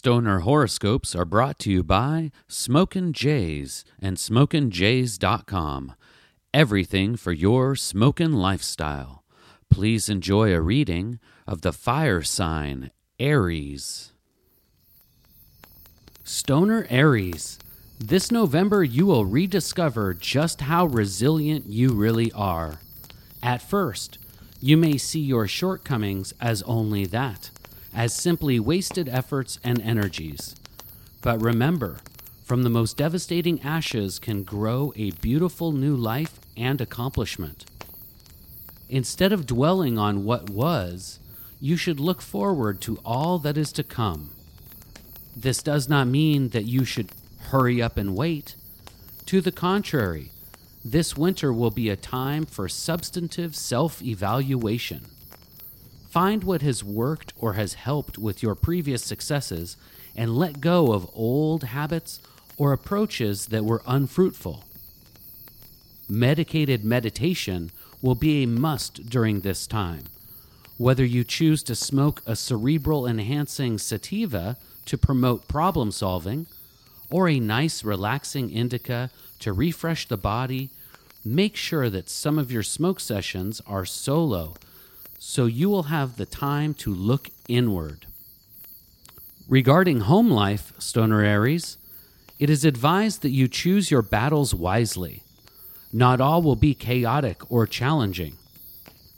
Stoner horoscopes are brought to you by Smokin' Jays and SmokinJays.com. Everything for your smokin' lifestyle. Please enjoy a reading of the fire sign Aries. Stoner Aries. This November, you will rediscover just how resilient you really are. At first, you may see your shortcomings as only that as simply wasted efforts and energies. But remember, from the most devastating ashes can grow a beautiful new life and accomplishment. Instead of dwelling on what was, you should look forward to all that is to come. This does not mean that you should hurry up and wait. To the contrary, this winter will be a time for substantive self evaluation. Find what has worked or has helped with your previous successes and let go of old habits or approaches that were unfruitful. Medicated meditation will be a must during this time. Whether you choose to smoke a cerebral enhancing sativa to promote problem solving, or a nice relaxing indica to refresh the body, make sure that some of your smoke sessions are solo so you will have the time to look inward. Regarding home life, Stoner Aries, it is advised that you choose your battles wisely. Not all will be chaotic or challenging.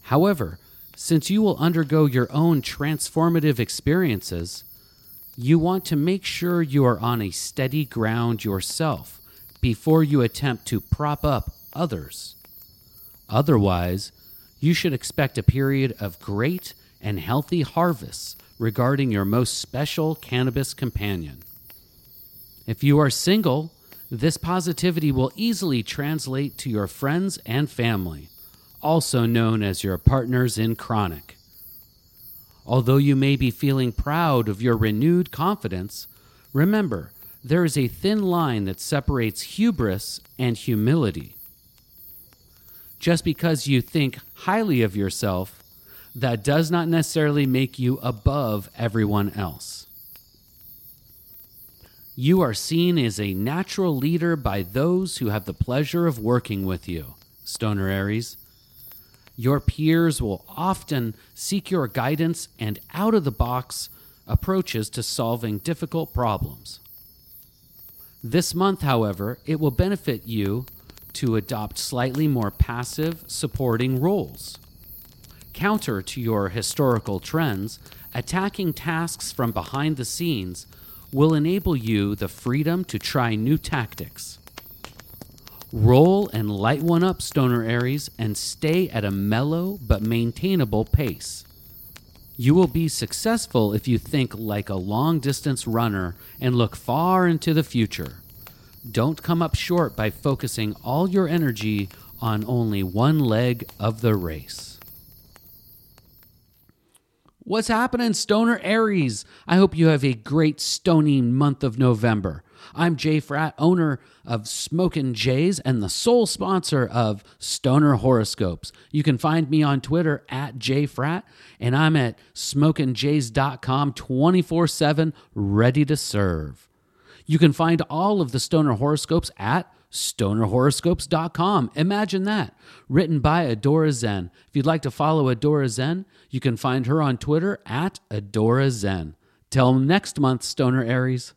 However, since you will undergo your own transformative experiences, you want to make sure you are on a steady ground yourself before you attempt to prop up others. Otherwise, you should expect a period of great and healthy harvests regarding your most special cannabis companion. If you are single, this positivity will easily translate to your friends and family, also known as your partners in chronic. Although you may be feeling proud of your renewed confidence, remember there is a thin line that separates hubris and humility just because you think highly of yourself, that does not necessarily make you above everyone else. You are seen as a natural leader by those who have the pleasure of working with you, Stoner Aries. Your peers will often seek your guidance and out of the box approaches to solving difficult problems. This month, however, it will benefit you to adopt slightly more passive, supporting roles. Counter to your historical trends, attacking tasks from behind the scenes will enable you the freedom to try new tactics. Roll and light one up, Stoner Aries, and stay at a mellow but maintainable pace. You will be successful if you think like a long distance runner and look far into the future. Don't come up short by focusing all your energy on only one leg of the race. What's happening, Stoner Aries? I hope you have a great stoning month of November. I'm Jay Frat, owner of Smokin' Jays and the sole sponsor of Stoner Horoscopes. You can find me on Twitter at JFrat, and I'm at smokinjays.com 24 7, ready to serve. You can find all of the Stoner horoscopes at stonerhoroscopes.com. Imagine that. Written by Adora Zen. If you'd like to follow Adora Zen, you can find her on Twitter at Adora Zen. Till next month, Stoner Aries.